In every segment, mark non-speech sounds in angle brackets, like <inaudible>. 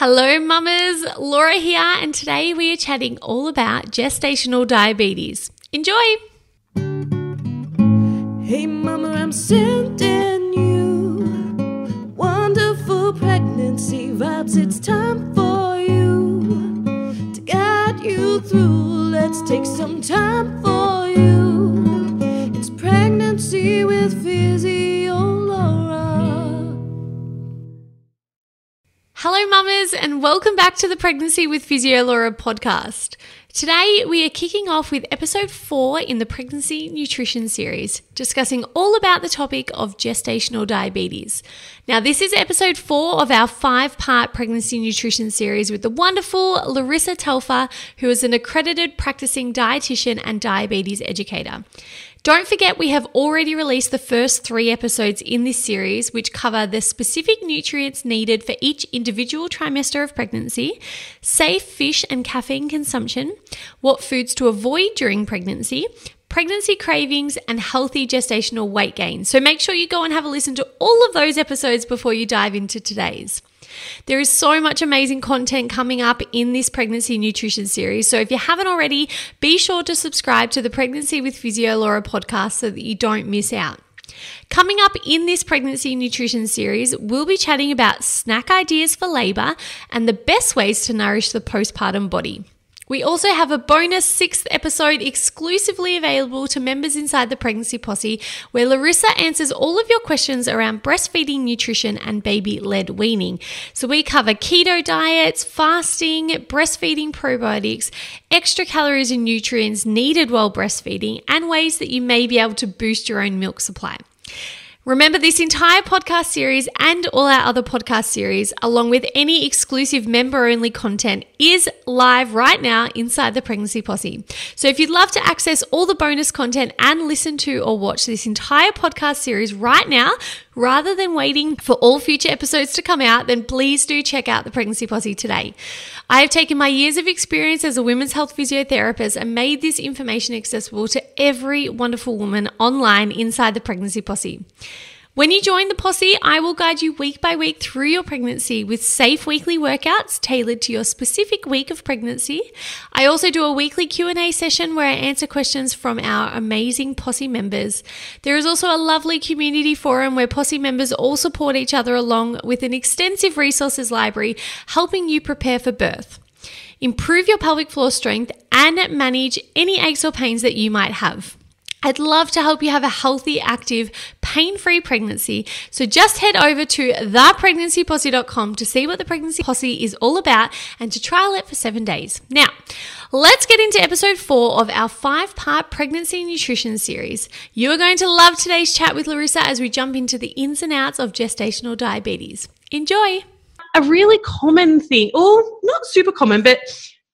Hello, mamas. Laura here, and today we are chatting all about gestational diabetes. Enjoy! Hey, mama, I'm sending you wonderful pregnancy vibes. It's time for you to guide you through. Let's take some time for you. It's pregnancy with Physio Hello, mamas, and welcome back to the Pregnancy with Physio Laura podcast. Today, we are kicking off with episode four in the Pregnancy Nutrition series, discussing all about the topic of gestational diabetes. Now, this is episode four of our five part pregnancy nutrition series with the wonderful Larissa Telfer, who is an accredited practicing dietitian and diabetes educator. Don't forget, we have already released the first three episodes in this series, which cover the specific nutrients needed for each individual trimester of pregnancy, safe fish and caffeine consumption, what foods to avoid during pregnancy, pregnancy cravings, and healthy gestational weight gain. So make sure you go and have a listen to all of those episodes before you dive into today's. There is so much amazing content coming up in this pregnancy nutrition series. So if you haven't already, be sure to subscribe to the Pregnancy with Physio Laura podcast so that you don't miss out. Coming up in this pregnancy nutrition series, we'll be chatting about snack ideas for labour and the best ways to nourish the postpartum body. We also have a bonus sixth episode exclusively available to members inside the Pregnancy Posse, where Larissa answers all of your questions around breastfeeding nutrition and baby led weaning. So we cover keto diets, fasting, breastfeeding probiotics, extra calories and nutrients needed while breastfeeding, and ways that you may be able to boost your own milk supply. Remember, this entire podcast series and all our other podcast series, along with any exclusive member only content, is live right now inside the Pregnancy Posse. So if you'd love to access all the bonus content and listen to or watch this entire podcast series right now, rather than waiting for all future episodes to come out, then please do check out the Pregnancy Posse today. I have taken my years of experience as a women's health physiotherapist and made this information accessible to every wonderful woman online inside the Pregnancy Posse. When you join the posse, I will guide you week by week through your pregnancy with safe weekly workouts tailored to your specific week of pregnancy. I also do a weekly Q&A session where I answer questions from our amazing posse members. There is also a lovely community forum where posse members all support each other along with an extensive resources library helping you prepare for birth. Improve your pelvic floor strength and manage any aches or pains that you might have. I'd love to help you have a healthy, active, pain free pregnancy. So just head over to thepregnancyposse.com to see what the Pregnancy Posse is all about and to trial it for seven days. Now, let's get into episode four of our five part pregnancy nutrition series. You are going to love today's chat with Larissa as we jump into the ins and outs of gestational diabetes. Enjoy! a really common thing, or not super common, but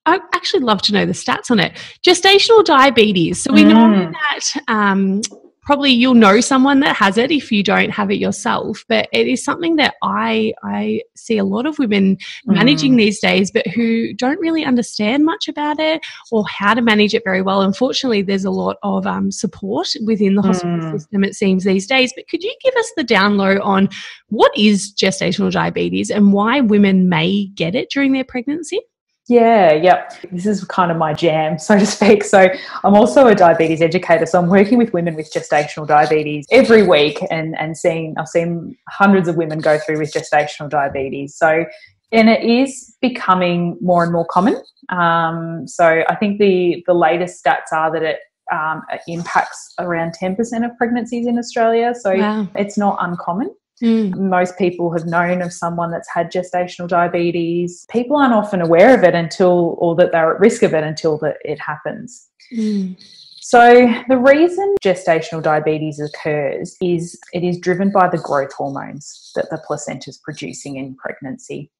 I actually love to know the stats on it. Gestational diabetes. So we know Mm. that um, probably you'll know someone that has it if you don't have it yourself. But it is something that I I see a lot of women managing these days, but who don't really understand much about it or how to manage it very well. Unfortunately, there's a lot of um, support within the hospital Mm. system. It seems these days. But could you give us the down low on what is gestational diabetes and why women may get it during their pregnancy? Yeah, yep. This is kind of my jam, <laughs> so to speak. So I'm also a diabetes educator. So I'm working with women with gestational diabetes every week and, and seeing I've seen hundreds of women go through with gestational diabetes. So and it is becoming more and more common. Um, so I think the the latest stats are that it um, impacts around 10% of pregnancies in Australia. So Wow. it's not uncommon. Mm. most people have known of someone that's had gestational diabetes. People aren't often aware of it until, or that they're at risk of it until that it happens. Mm. So, the reason gestational diabetes occurs is it is driven by the growth hormones that the placenta is producing in pregnancy.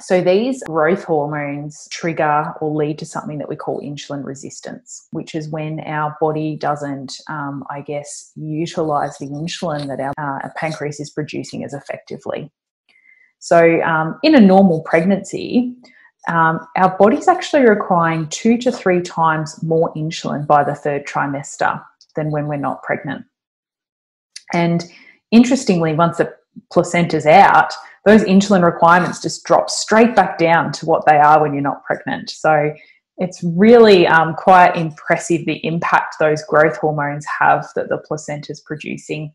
So, these growth hormones trigger or lead to something that we call insulin resistance, which is when our body doesn't, um, I guess, utilize the insulin that our uh, pancreas is producing as effectively. So, um, in a normal pregnancy, um, our body's actually requiring two to three times more insulin by the third trimester than when we're not pregnant. And interestingly, once a placenta's out, those insulin requirements just drop straight back down to what they are when you're not pregnant. So it's really um, quite impressive the impact those growth hormones have that the placenta is producing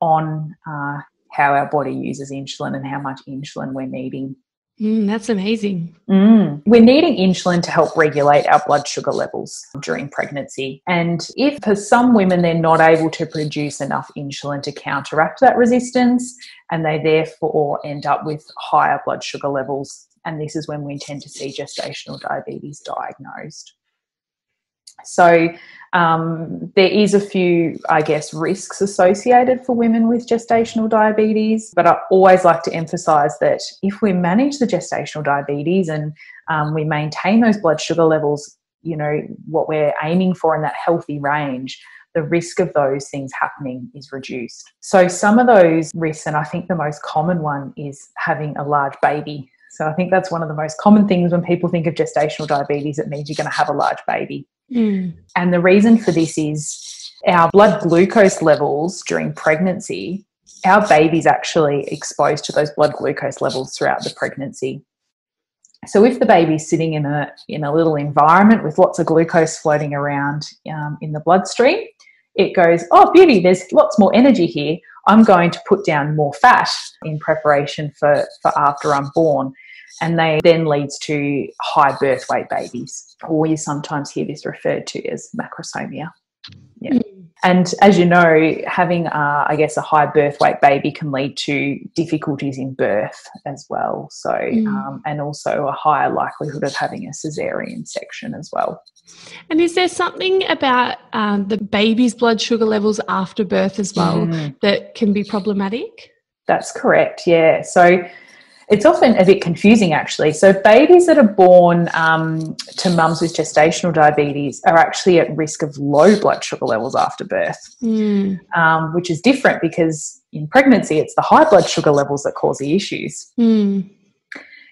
on uh, how our body uses insulin and how much insulin we're needing. Mm, that's amazing. Mm. We're needing insulin to help regulate our blood sugar levels during pregnancy. And if for some women they're not able to produce enough insulin to counteract that resistance, and they therefore end up with higher blood sugar levels, and this is when we tend to see gestational diabetes diagnosed. So, um, there is a few, I guess, risks associated for women with gestational diabetes, but I always like to emphasize that if we manage the gestational diabetes and um, we maintain those blood sugar levels, you know, what we're aiming for in that healthy range, the risk of those things happening is reduced. So, some of those risks, and I think the most common one is having a large baby. So, I think that's one of the most common things when people think of gestational diabetes, it means you're going to have a large baby. Mm. And the reason for this is our blood glucose levels during pregnancy, our baby's actually exposed to those blood glucose levels throughout the pregnancy. So if the baby's sitting in a in a little environment with lots of glucose floating around um, in the bloodstream, it goes, oh beauty, there's lots more energy here. I'm going to put down more fat in preparation for, for after I'm born and they then leads to high birth weight babies, or you sometimes hear this referred to as macrosomia. Yeah. Mm. And as you know, having, uh, I guess, a high birth weight baby can lead to difficulties in birth as well. So, mm. um, and also a higher likelihood of having a cesarean section as well. And is there something about um, the baby's blood sugar levels after birth as well mm. that can be problematic? That's correct, yeah. So, it's often a bit confusing actually. So, babies that are born um, to mums with gestational diabetes are actually at risk of low blood sugar levels after birth, mm. um, which is different because in pregnancy it's the high blood sugar levels that cause the issues. Mm.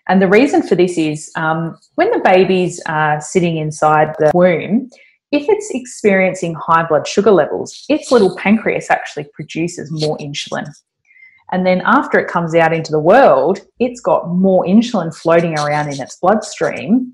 And the reason for this is um, when the baby's uh, sitting inside the womb, if it's experiencing high blood sugar levels, its little pancreas actually produces more insulin. And then after it comes out into the world, it's got more insulin floating around in its bloodstream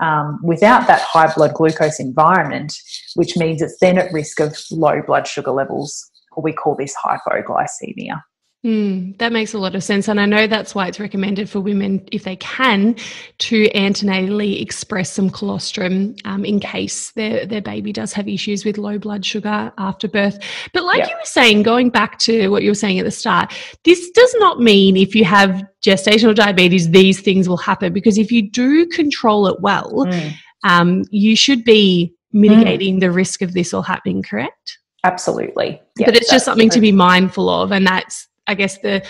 um, without that high blood glucose environment, which means it's then at risk of low blood sugar levels, or we call this hypoglycemia. Mm, that makes a lot of sense. And I know that's why it's recommended for women, if they can, to antenatally express some colostrum um, in case their, their baby does have issues with low blood sugar after birth. But like you were saying, going back to what you were saying at the start, this does not mean if you have gestational diabetes, these things will happen. Because if you do control it well, mm. um, you should be mitigating mm. the risk of this all happening, correct? Absolutely. but it's just something to be mindful of. And that's I guess, the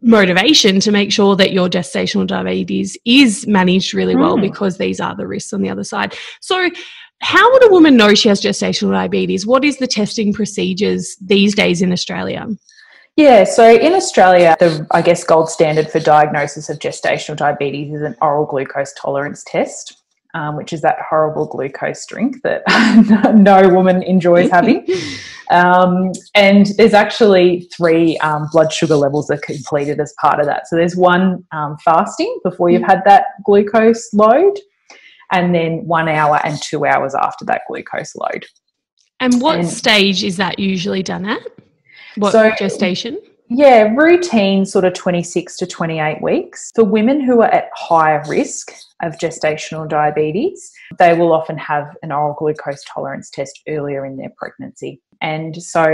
motivation to make sure that your gestational diabetes is managed really well mm. because these are the risks on the other side. So, how would a woman know she has gestational diabetes? What is the testing procedures these days in Australia? Yeah, so in Australia, the I guess gold standard for diagnosis of gestational diabetes is an oral glucose tolerance test um, which is that horrible glucose drink that <laughs> no woman enjoys having. <laughs> Um, and there's actually three um, blood sugar levels that are completed as part of that. So there's one um, fasting before you've had that glucose load, and then one hour and two hours after that glucose load. And what and, stage is that usually done at? What so, gestation? Yeah, routine sort of 26 to 28 weeks. For women who are at higher risk of gestational diabetes, they will often have an oral glucose tolerance test earlier in their pregnancy. And so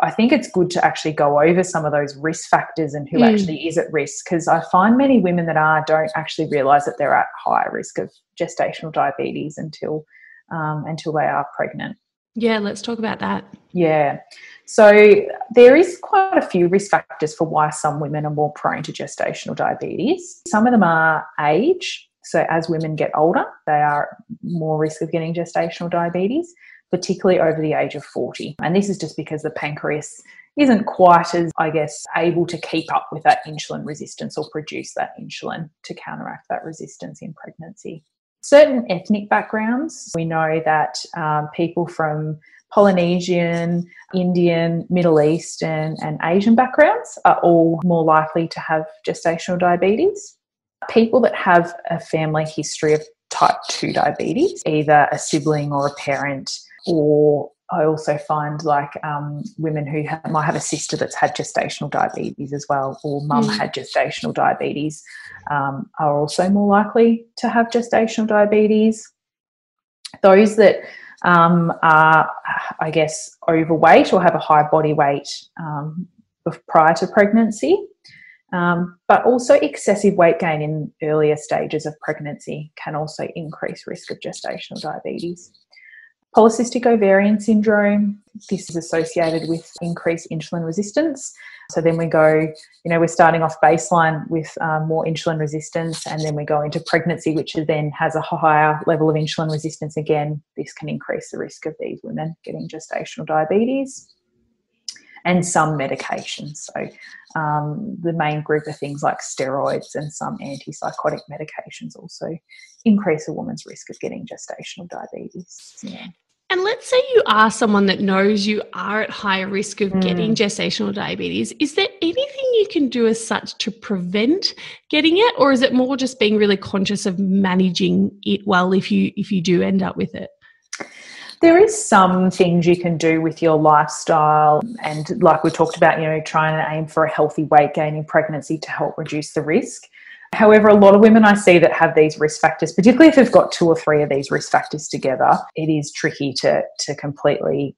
I think it's good to actually go over some of those risk factors and who mm. actually is at risk because I find many women that are don't actually realize that they're at higher risk of gestational diabetes until um, until they are pregnant. Yeah, let's talk about that. Yeah. So there is quite a few risk factors for why some women are more prone to gestational diabetes. Some of them are age. So as women get older, they are more risk of getting gestational diabetes, particularly over the age of 40. And this is just because the pancreas isn't quite as, I guess, able to keep up with that insulin resistance or produce that insulin to counteract that resistance in pregnancy. certain ethnic backgrounds. We know that um, people from Polynesian, Indian, Middle Eastern, and Asian backgrounds are all more likely to have gestational diabetes. People that have a family history of type 2 diabetes, either a sibling or a parent, or I also find like um, women who have, might have a sister that's had gestational diabetes as well, or mum mm. had gestational diabetes, um, are also more likely to have gestational diabetes. Those that um, are, I guess, overweight or have a high body weight um, prior to pregnancy, um, but also excessive weight gain in earlier stages of pregnancy can also increase risk of gestational diabetes. Polycystic ovarian syndrome, this is associated with increased insulin resistance. So then we go, you know, we're starting off baseline with um, more insulin resistance, and then we go into pregnancy, which then has a higher level of insulin resistance. Again, this can increase the risk of these women getting gestational diabetes and some medications. So um, the main group of things like steroids and some antipsychotic medications also increase a woman's risk of getting gestational diabetes. Yeah. And let's say you are someone that knows you are at higher risk of mm. getting gestational diabetes. Is there anything you can do as such to prevent getting it, or is it more just being really conscious of managing it well if you if you do end up with it? There is some things you can do with your lifestyle, and like we talked about, you know, trying to aim for a healthy weight gain in pregnancy to help reduce the risk. However, a lot of women I see that have these risk factors, particularly if they've got two or three of these risk factors together, it is tricky to to completely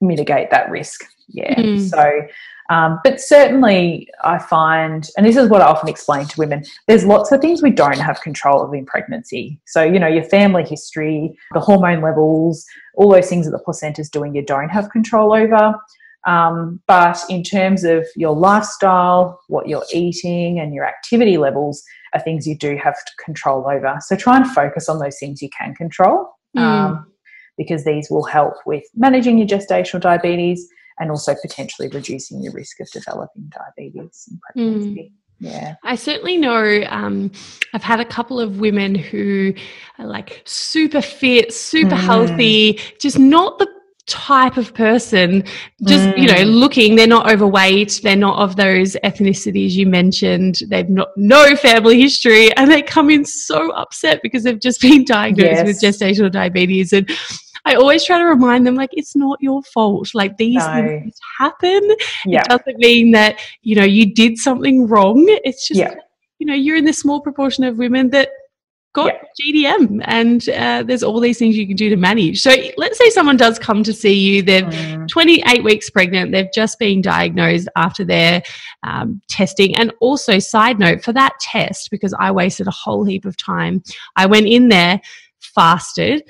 mitigate that risk. Yeah. Mm. So, um, but certainly I find, and this is what I often explain to women, there's lots of things we don't have control of in pregnancy. So, you know, your family history, the hormone levels, all those things that the placenta is doing, you don't have control over. Um, but in terms of your lifestyle, what you're eating, and your activity levels are things you do have control over. So try and focus on those things you can control mm. um, because these will help with managing your gestational diabetes and also potentially reducing your risk of developing diabetes in pregnancy. Mm. Yeah. I certainly know um, I've had a couple of women who are like super fit, super mm. healthy, just not the type of person just mm. you know mm. looking they're not overweight they're not of those ethnicities you mentioned they've not no family history and they come in so upset because they've just been <laughs> diagnosed yes. with gestational diabetes and I always try to remind them like it's not your fault. Like these no. things happen. Yeah. It doesn't mean that, you know, you did something wrong. It's just yeah. you know, you're in the small proportion of women that got yeah. GDM and uh, there's all these things you can do to manage. So let's say someone does come to see you, they're mm. 28 weeks pregnant, they've just been diagnosed after their um, testing. And also, side note for that test, because I wasted a whole heap of time, I went in there, fasted,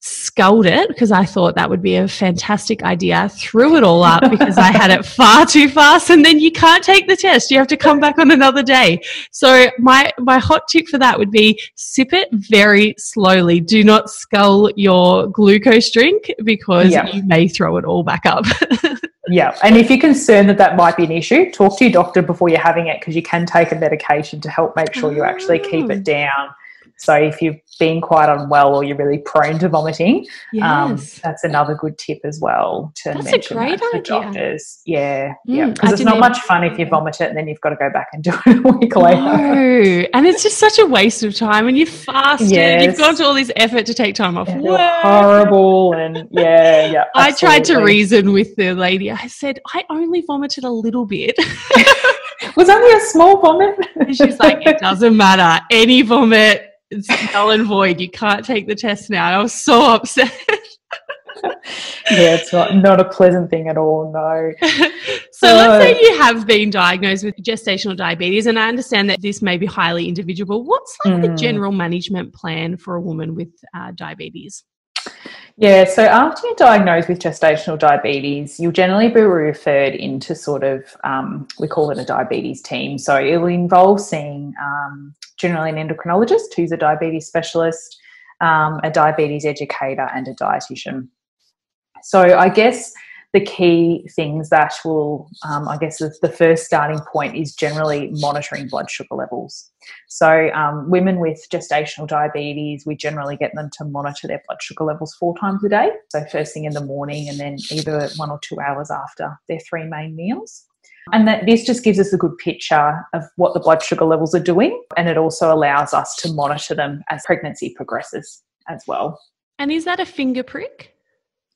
sculled it because I thought that would be a fantastic idea. Threw it all up because I had it far too fast, and then you can't take the test. You have to come back on another day. So my my hot tip for that would be sip it very slowly. Do not scull your glucose drink because yeah. you may throw it all back up. <laughs> yeah, and if you're concerned that that might be an issue, talk to your doctor before you're having it because you can take a medication to help make sure you actually keep it oh. down so if you've been quite unwell or you're really prone to vomiting, um, yes. um, that's another good tip as well to that's mention a great idea. doctors. Yeah, mm, yeah, because it's not much fun if you vomit it and then you've got to go back and <laughs> do it a week later. No. and it's just such a waste of time. And you've fasted, yes. you've gone to all this effort to take time off yeah, work. Horrible, and yeah, yeah. <laughs> I tried to reason with the lady. I said I only vomited a little bit. <laughs> was only a small vomit. she's like, it doesn't matter. Any vomit, it's null and void. You can't take the test now. I was so upset. <laughs> yeah, it's not not a pleasant thing at all. No. <laughs> so uh, let's say you have been diagnosed with gestational diabetes, and I understand that this may be highly individual. What's like mm. the general management plan for a woman with uh, diabetes? Yeah, so after you're diagnosed with gestational diabetes, you'll generally be referred into sort of, um, we call it a diabetes team. So it will involve seeing um, generally an endocrinologist who's a diabetes specialist, um, a diabetes educator, and a dietitian. So I guess the key things that will, um, I guess, the, first starting point is generally monitoring blood sugar levels. So, um, women with gestational diabetes, we generally get them to monitor their blood sugar levels four times a day. So, first thing in the morning, and then either one or two hours after their three main meals. And that this just gives us a good picture of what the blood sugar levels are doing, and it also allows us to monitor them as pregnancy progresses as well. And is that a finger prick?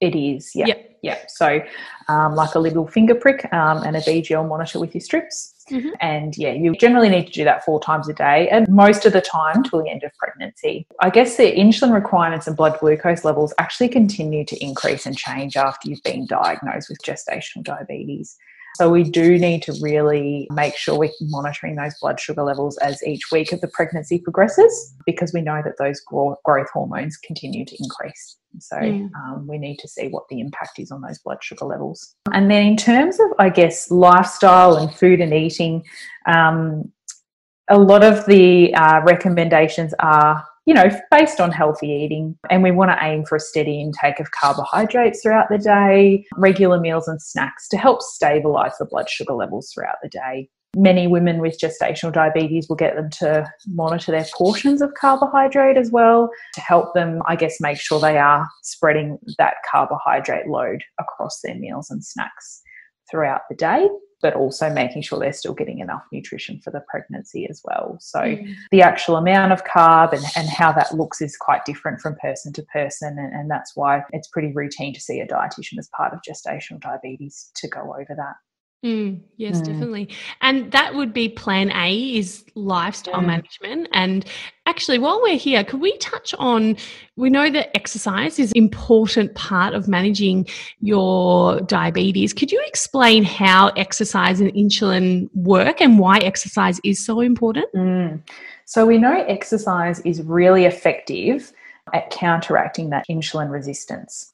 It is, yeah. Yep. Yeah. So, um, like a little finger prick um, and a BGL monitor with your strips. Mhm. And yeah, you generally need to do that four times a day and most of the time till the end of pregnancy. I guess the insulin requirements and blood glucose levels actually continue to increase and change after you've been diagnosed with gestational diabetes. So we do need to really make sure we're monitoring those blood sugar levels as each week of the pregnancy progresses because we know that those growth hormones continue to increase. So Mm. um, we need to see what the impact is on those blood sugar levels. And then in terms of, I guess, lifestyle and food and eating, um, a lot of the uh, recommendations are you know, based on healthy eating. And we want to aim for a steady intake of carbohydrates throughout the day, regular meals and snacks to help stabilize the blood sugar levels throughout the day. Many women with gestational diabetes will get them to monitor their portions of carbohydrate as well to help them, I guess, make sure they are spreading that carbohydrate load across their meals and snacks throughout the day but also making sure they're still getting enough nutrition for the pregnancy as well. So, Mm. the actual amount of carb and, and how that looks is quite different from person to person. And, and that's why it's pretty routine to see a dietitian as part of gestational diabetes to go over that. Mm, yes, Mm. definitely. And that would be plan A is lifestyle Mm. management. And actually, while we're here, could we touch on we know that exercise is an important part of managing your diabetes. Could you explain how exercise and insulin work and why exercise is so important? Mm. So, we know exercise is really effective at counteracting that insulin resistance.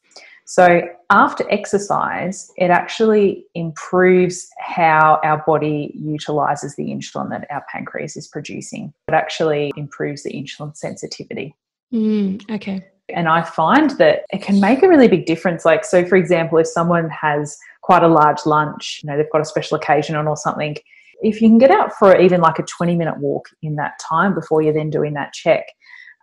So, after exercise, it actually improves how our body utilizes the insulin that our pancreas is producing. It actually improves the insulin sensitivity. Mm, okay. And I find that it can make a really big difference. Like, so for example, if someone has quite a large lunch, you know, they've got a special occasion on or something, if you can get out for even like a 20 minute walk in that time before you're then doing that check,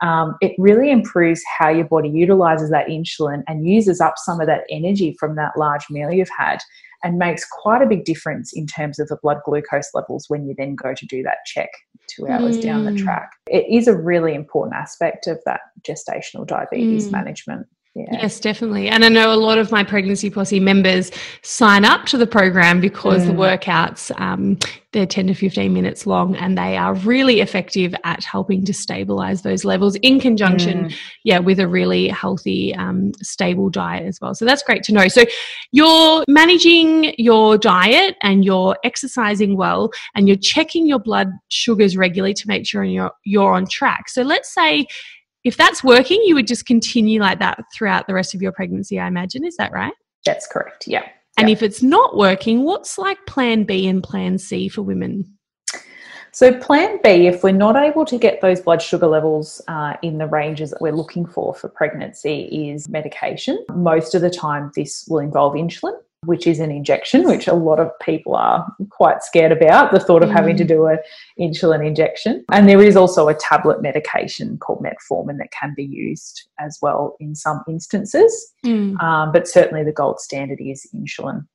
um, it really improves how your body utilizes that insulin and uses up some of that energy from that large meal you've had and makes quite a big difference in terms of the blood glucose levels when you then go to do that check two hours down the Mm. track. It is a really important aspect of that gestational diabetes Mm. management. Yeah. Yes, definitely. And I know a lot of my pregnancy posse members sign up to the program because the Mm. workouts um, they're 10 to 15 minutes long and they are really effective at helping to stabilize those levels in conjunction Mm. yeah with a really healthy um, stable diet as well so that's great to know so you're managing your diet and you're exercising well and you're checking your blood sugars regularly to make sure you're you're on track so let's say if that's working you would just continue like that throughout the rest of your pregnancy i imagine is that right That's correct. Yeah. and Yeah. if it's not working what's like plan b and plan c for women So, plan B, if we're not able to get those blood sugar levels uh, in the ranges that we're looking for for pregnancy, is medication. Most of the time, this will involve insulin, which is an injection, which a lot of people are quite scared about the thought of having to do an insulin injection. And there is also a tablet medication called metformin that can be used as well in some instances, Mm, um, but certainly the gold standard is insulin.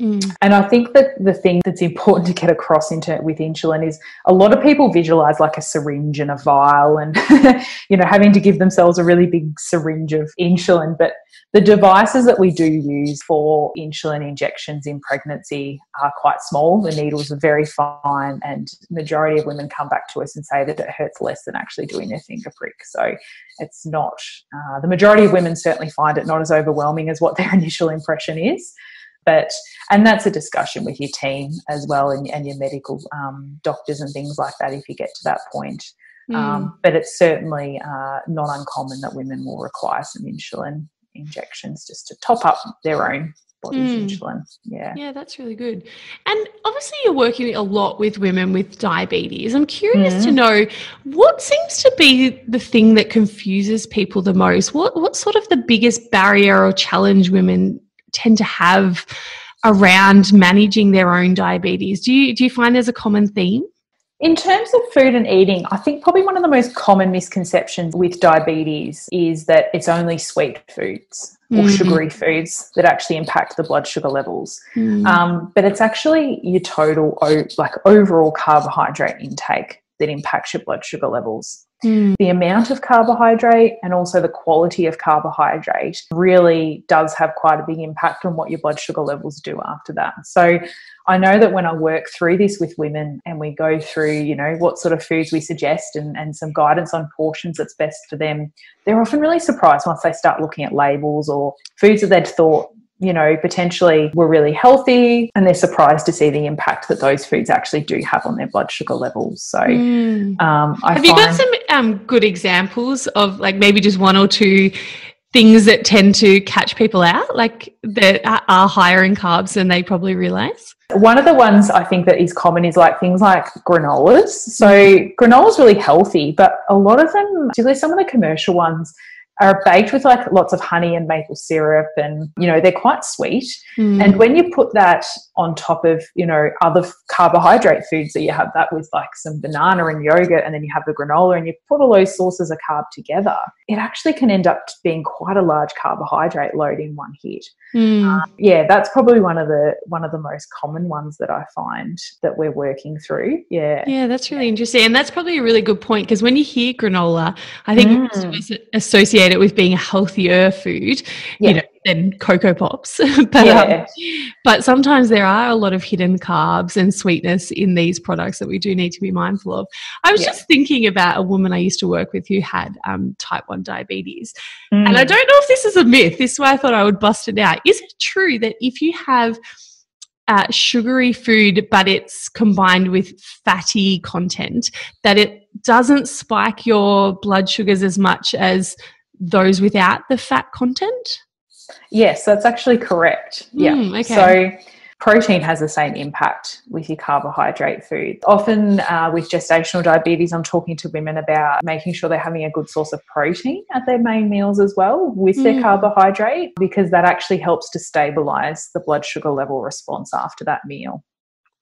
Mm, And I think that the thing that's important to get across into with insulin is a lot of people visualize like a syringe and a vial and <laughs> you know having to give themselves a really big syringe of insulin. But the devices that we do use for insulin injections in pregnancy are quite small. The needles are very fine and majority of women come back to us and say that it hurts less than actually doing their finger prick. So it's not uh, the majority of women certainly find it not as overwhelming as what their <laughs> initial impression is but and that's a discussion with your team as well and, and your medical um, doctors and things like that if you get to that point mm. um, but it's certainly uh, not uncommon that women will require some insulin injections just to top up their own body's Mm. insulin yeah Yeah, that's really good. And obviously, you're working a lot with women with diabetes. I'm curious to know what seems to be the thing that confuses people the most. What what's sort of the biggest barrier or challenge women tend to have around managing their own diabetes? Do you do you find there's a common theme? In terms of food and eating, I think probably one of the most common misconceptions with diabetes is that it's only sweet foods or Mhm. sugary foods that actually impact the blood sugar levels. Mm. Um, but it's actually your total, like overall carbohydrate intake that impacts your blood sugar levels. Mm. The amount of carbohydrate and also the quality of carbohydrate really does have quite a big impact on what your blood sugar levels do after that. So I know that when I work through this with women and we go through, you know, what sort of foods we suggest and, and some guidance on portions that's best for them, they're often really surprised once they start looking at labels or foods that they'd thought you know, potentially were really healthy and they're surprised to see the impact that those foods actually do have on their blood sugar levels. So, Mm. um, I Have you got some um, good examples of like maybe just one or two things that tend to catch people out, like that are- higher in carbs than they probably realize? One of the ones I think that is common is like things like granolas. So Mm-hmm. granola's really healthy, but a lot of them, particularly some of the commercial ones, are baked with like lots of honey and maple syrup and you know they're quite sweet Mm. and when you put that on top of you know other carbohydrate foods that you have that with like some banana and yogurt and then you have the granola and you put all those sources of carb together it actually can end up being quite a large carbohydrate load in one hit Mm. yeah that's probably one of the one of the most common ones that i find that we're working through yeah Yeah, that's really interesting. And that's probably a really good point because when you hear granola, I think Mm. us associate it with being a healthier food, Yeah. you know, than Coco Pops. <laughs> but, Yeah. um, but sometimes there are a lot of hidden carbs and sweetness in these products that we do need to be mindful of. I was Yeah. just thinking about a woman I used to work with who had um, type 1 diabetes. And I Mm. don't know if this is a myth. This is why I thought I would bust it out. Is it true that if you have uh, sugary food, but it's combined with fatty content, that it doesn't spike your blood sugars as much as those without the fat content? Yes, that's actually correct. Yeah. Mm, okay. So protein has the same impact with your carbohydrate food. Often uh, with gestational diabetes, I'm talking to women about making sure they're having a good source of protein at their main meals as well with their Mm. carbohydrate because that actually helps to stabilize the blood sugar level response after that meal.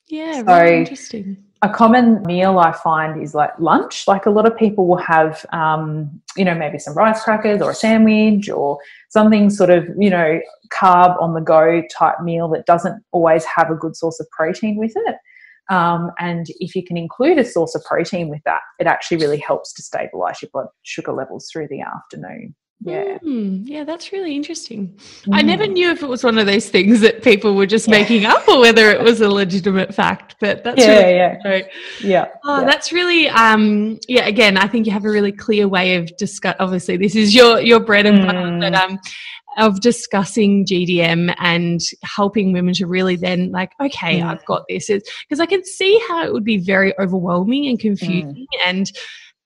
Yeah, So- really interesting. A common meal I find is like lunch. Like a lot of people will have, um, you know, maybe some rice crackers or a sandwich or something sort of, you know, carb on the go type meal that doesn't always have a good source of protein with it. Um, and if you can include a source of protein with that, it actually really helps to stabilize your blood sugar levels through the afternoon. Yeah. Mm, yeah, that's really interesting. I Mm. never knew if it was one of those things that people were just Yeah. making up or whether it was a legitimate fact, but that's Yeah, really yeah. Yeah. Oh, yeah. that's really um yeah, again, I think you have a really clear way of discuss obviously this is your your bread and butter, Mm. but um of discussing GDM and helping women to really then like, okay, Mm. I've got this. Is because I can see how it would be very overwhelming and confusing and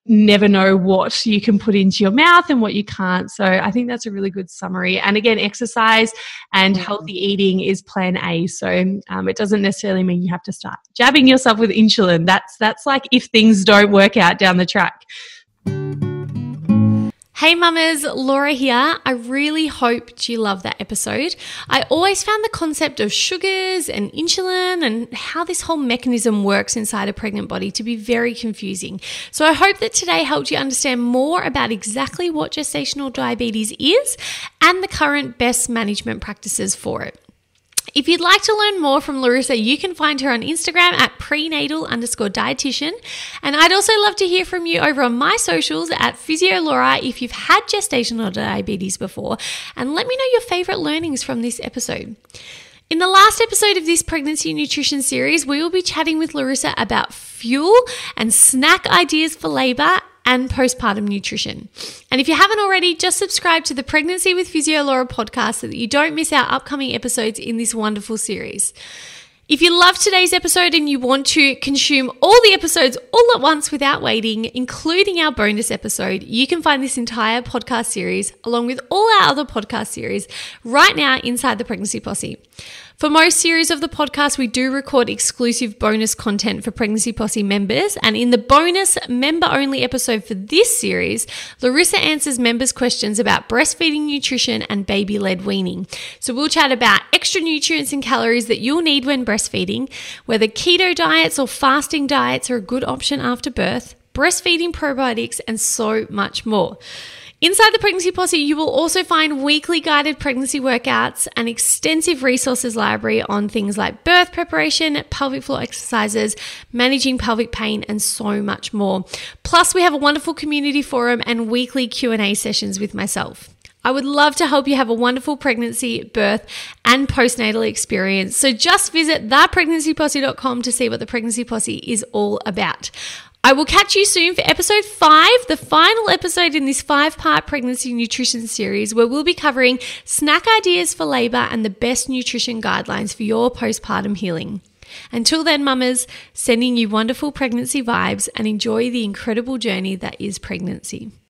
never know what you can put into your mouth and what you can't. So I think that's a really good summary. And again, exercise and Mm. healthy eating is plan A. So um, it doesn't necessarily mean you have to start jabbing yourself with insulin. That's that's like if things don't work out down the track. Hey mamas, Laura here. I really hoped you loved that episode. I always found the concept of sugars and insulin and how this whole mechanism works inside a pregnant body to be very confusing. So I hope that today helped you understand more about exactly what gestational diabetes is and the current best management practices for it. If you'd like to learn more from Larissa, you can find her on Instagram at prenatal underscore dietitian. And I'd also love to hear from you over on my socials at PhysioLaura if you've had gestational diabetes before. And let me know your favorite learnings from this episode. In the last episode of this pregnancy nutrition series, we will be chatting with Larissa about fuel and snack ideas for labor and postpartum nutrition. And if you haven't already, just subscribe to the Pregnancy with Physio Laura podcast so that you don't miss our upcoming episodes in this wonderful series. If you love today's episode and you want to consume all the episodes all at once without waiting, including our bonus episode, you can find this entire podcast series along with all our other podcast series right now inside the Pregnancy Posse. For most series of the podcast, we do record exclusive bonus content for Pregnancy Posse members. And in the bonus member only episode for this series, Larissa answers members' questions about breastfeeding nutrition and baby led weaning. So we'll chat about extra nutrients and calories that you'll need when breastfeeding, whether keto diets or fasting diets are a good option after birth, breastfeeding probiotics, and so much more. Inside the Pregnancy Posse, you will also find weekly guided pregnancy workouts, an extensive resources library on things like birth preparation, pelvic floor exercises, managing pelvic pain, and so much more. Plus, we have a wonderful community forum and weekly Q&A sessions with myself. I would love to help you have a wonderful pregnancy, birth, and postnatal experience. So just visit thepregnancyposse.com to see what the Pregnancy Posse is all about. I will catch you soon for episode five, the final episode in this five part pregnancy nutrition series, where we'll be covering snack ideas for labor and the best nutrition guidelines for your postpartum healing. Until then, mamas, sending you wonderful pregnancy vibes and enjoy the incredible journey that is pregnancy.